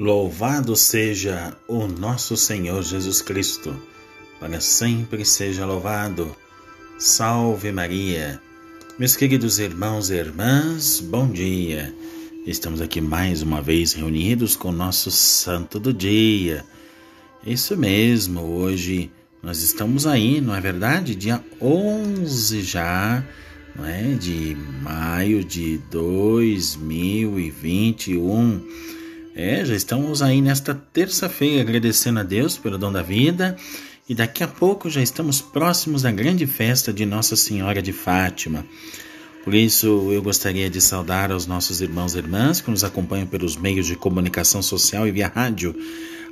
Louvado seja o nosso Senhor Jesus Cristo, para sempre seja louvado. Salve Maria. Meus queridos irmãos e irmãs, bom dia. Estamos aqui mais uma vez reunidos com o nosso santo do dia. Isso mesmo, hoje nós estamos aí, não é verdade? Dia 11 já, não é? De maio de 2021. É, já estamos aí nesta terça-feira agradecendo a Deus pelo dom da vida e daqui a pouco já estamos próximos da grande festa de Nossa Senhora de Fátima. Por isso, eu gostaria de saudar aos nossos irmãos e irmãs que nos acompanham pelos meios de comunicação social e via rádio,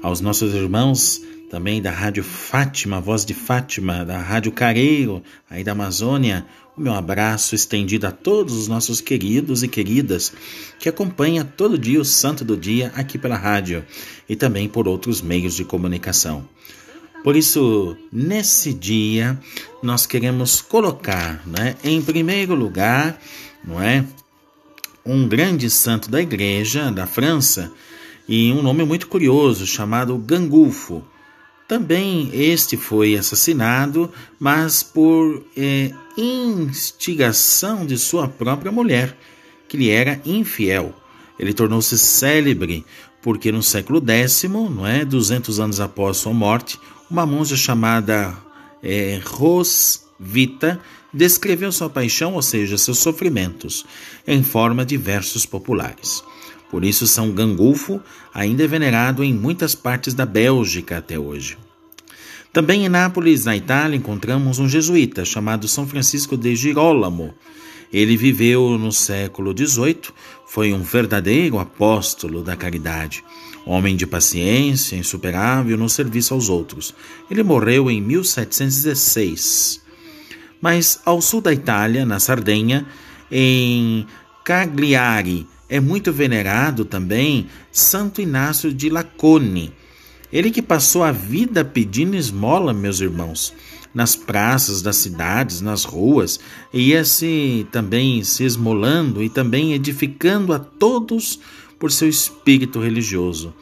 aos nossos irmãos também da Rádio Fátima, Voz de Fátima, da Rádio Careiro, aí da Amazônia. O meu abraço estendido a todos os nossos queridos e queridas que acompanham todo dia o Santo do Dia aqui pela rádio e também por outros meios de comunicação. Por isso, nesse dia, nós queremos colocar, né, em primeiro lugar, não é, um grande santo da igreja da França e um nome muito curioso chamado Gangulfo. Também este foi assassinado, mas por é, instigação de sua própria mulher, que lhe era infiel. Ele tornou-se célebre porque no século X, não é, 200 anos após sua morte, uma monja chamada é, Rosvita descreveu sua paixão, ou seja, seus sofrimentos, em forma de versos populares. Por isso, São Gangulfo ainda é venerado em muitas partes da Bélgica até hoje. Também em Nápoles, na Itália, encontramos um jesuíta chamado São Francisco de Girolamo. Ele viveu no século XVIII, foi um verdadeiro apóstolo da caridade, homem de paciência, insuperável no serviço aos outros. Ele morreu em 1716. Mas ao sul da Itália, na Sardenha, em Cagliari, é muito venerado também Santo Inácio de Lacone. Ele que passou a vida pedindo esmola, meus irmãos, nas praças das cidades, nas ruas, ia se também se esmolando e também edificando a todos por seu espírito religioso.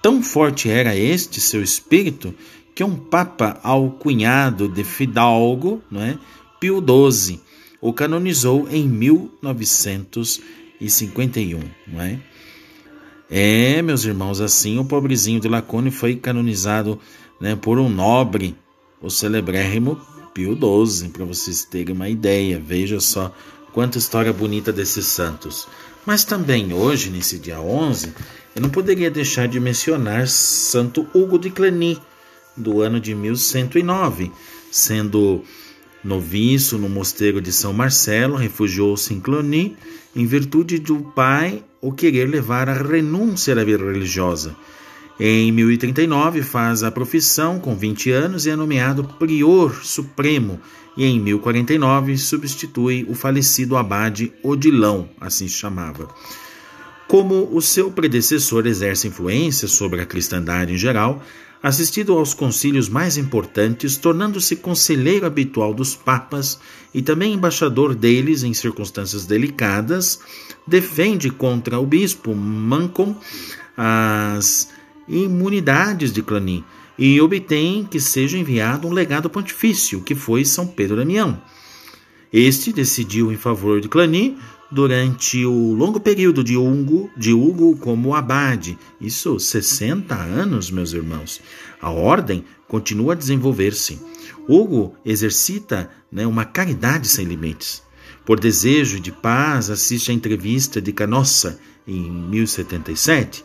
Tão forte era este seu espírito que um papa alcunhado de Fidalgo, não é? Pio XII, o canonizou em 1900 e 51, não é? É, meus irmãos, assim o pobrezinho de Lacone foi canonizado né, por um nobre, o celebrérrimo Pio XII, para vocês terem uma ideia. Veja só quanta história bonita desses santos. Mas também hoje, nesse dia 11, eu não poderia deixar de mencionar Santo Hugo de Cluny, do ano de 1109, sendo Noviço no mosteiro de São Marcelo, refugiou-se em Cluny em virtude do pai o querer levar a renúncia da vida religiosa. Em 1039 faz a profissão com 20 anos e é nomeado prior supremo e em 1049 substitui o falecido abade Odilão, assim se chamava. Como o seu predecessor exerce influência sobre a cristandade em geral, assistido aos concílios mais importantes, tornando-se conselheiro habitual dos papas e também embaixador deles em circunstâncias delicadas, defende contra o bispo Mancom as imunidades de Clanin e obtém que seja enviado um legado pontifício, que foi São Pedro Damião. Este decidiu em favor de Clany durante o longo período de Hugo, de Hugo como abade. Isso 60 anos, meus irmãos. A ordem continua a desenvolver-se. Hugo exercita né, uma caridade sem limites. Por desejo de paz, assiste a entrevista de Canossa em 1077,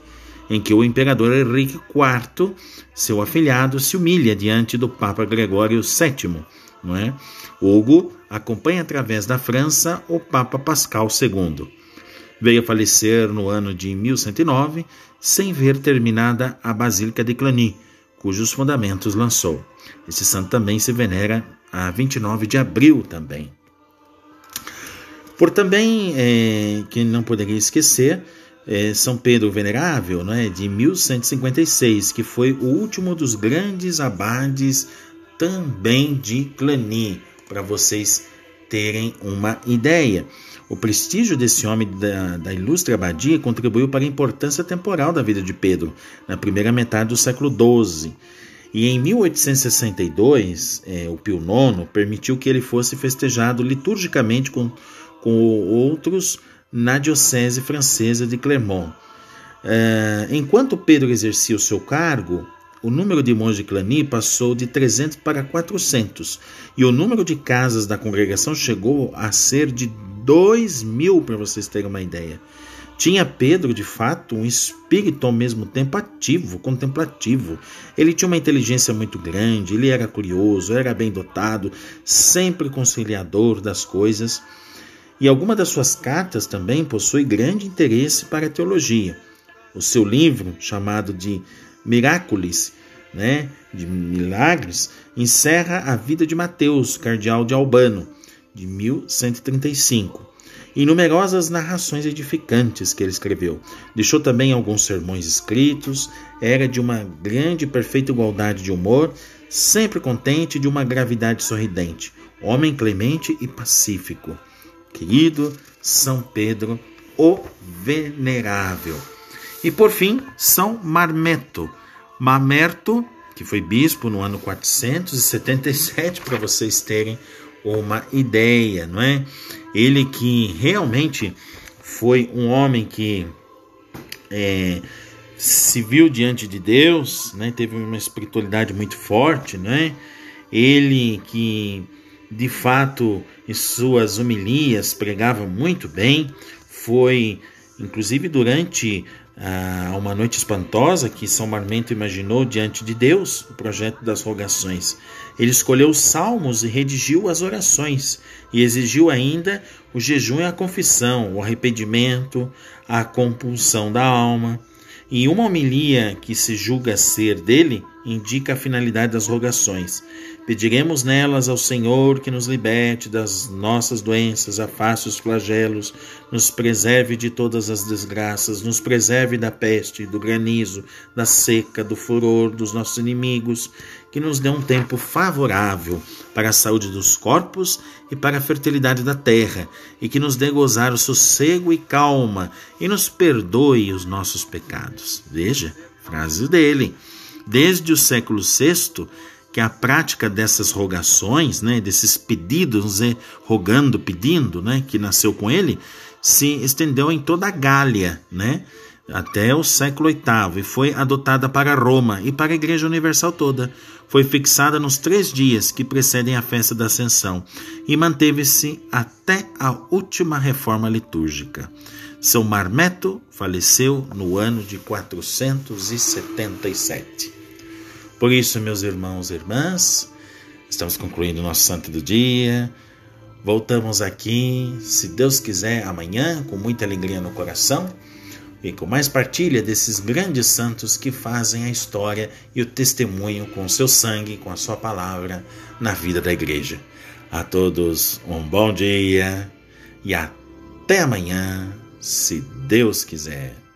em que o imperador Henrique IV, seu afilhado, se humilha diante do Papa Gregório VII. Não é? Hugo acompanha através da França o Papa Pascal II. Veio a falecer no ano de 1109, sem ver terminada a Basílica de Cluny, cujos fundamentos lançou. Esse santo também se venera a 29 de abril também. Por também, é, que não poderia esquecer, é, São Pedro Venerável, não é, de 1156, que foi o último dos grandes abades também de Cluny, para vocês terem uma ideia. O prestígio desse homem da, da, ilustre abadia contribuiu para a importância temporal da vida de Pedro, na primeira metade do século XII. E em 1862, é, o Pio IX permitiu que ele fosse festejado liturgicamente com, com outros na Diocese Francesa de Clermont. É, enquanto Pedro exercia o seu cargo, o número de monges de Clany passou de 300 para 400, e o número de casas da congregação chegou a ser de 2 mil, para vocês terem uma ideia. Tinha Pedro, de fato, um espírito ao mesmo tempo ativo, contemplativo. Ele tinha uma inteligência muito grande, ele era curioso, era bem dotado, sempre conciliador das coisas. E alguma das suas cartas também possui grande interesse para a teologia. O seu livro, chamado de Miraculis, né, de milagres, encerra a vida de Mateus, cardeal de Albano, de 1135 e numerosas narrações edificantes que ele escreveu. Deixou também alguns sermões escritos, era de uma grande e perfeita igualdade de humor, sempre contente de uma gravidade sorridente, homem clemente e pacífico. Querido São Pedro, o Venerável. E por fim, São Marmeto. Mamerto, que foi bispo no ano 477, para vocês terem uma ideia, não é? Ele que realmente foi um homem que é, se viu diante de Deus, né? Teve uma espiritualidade muito forte, né? Ele que de fato em suas homilias pregava muito bem, foi inclusive durante a uma noite espantosa que São Marmento imaginou diante de Deus, o projeto das rogações. Ele escolheu os salmos e redigiu as orações, e exigiu ainda o jejum e a confissão, o arrependimento, a compulsão da alma. E uma homilia que se julga ser dele indica a finalidade das rogações. Pediremos nelas ao Senhor que nos liberte das nossas doenças, afaste os flagelos, nos preserve de todas as desgraças, nos preserve da peste, do granizo, da seca, do furor dos nossos inimigos, que nos dê um tempo favorável para a saúde dos corpos e para a fertilidade da terra, e que nos dê gozar o sossego e calma, e nos perdoe os nossos pecados. Veja, frase dele. Desde o século VI, que a prática dessas rogações, né, desses pedidos, né, rogando, pedindo, né, que nasceu com ele, se estendeu em toda a Gália, né, até o século VIII e foi adotada para Roma e para a Igreja Universal toda. Foi fixada nos três dias que precedem a festa da Ascensão e manteve-se até a última reforma litúrgica. São Marmeto faleceu no ano de 477. Por isso, meus irmãos e irmãs, estamos concluindo o nosso santo do dia. Voltamos aqui, se Deus quiser, amanhã, com muita alegria no coração e com mais partilha desses grandes santos que fazem a história e o testemunho com seu sangue, com a sua palavra na vida da igreja. A todos um bom dia e até amanhã, se Deus quiser.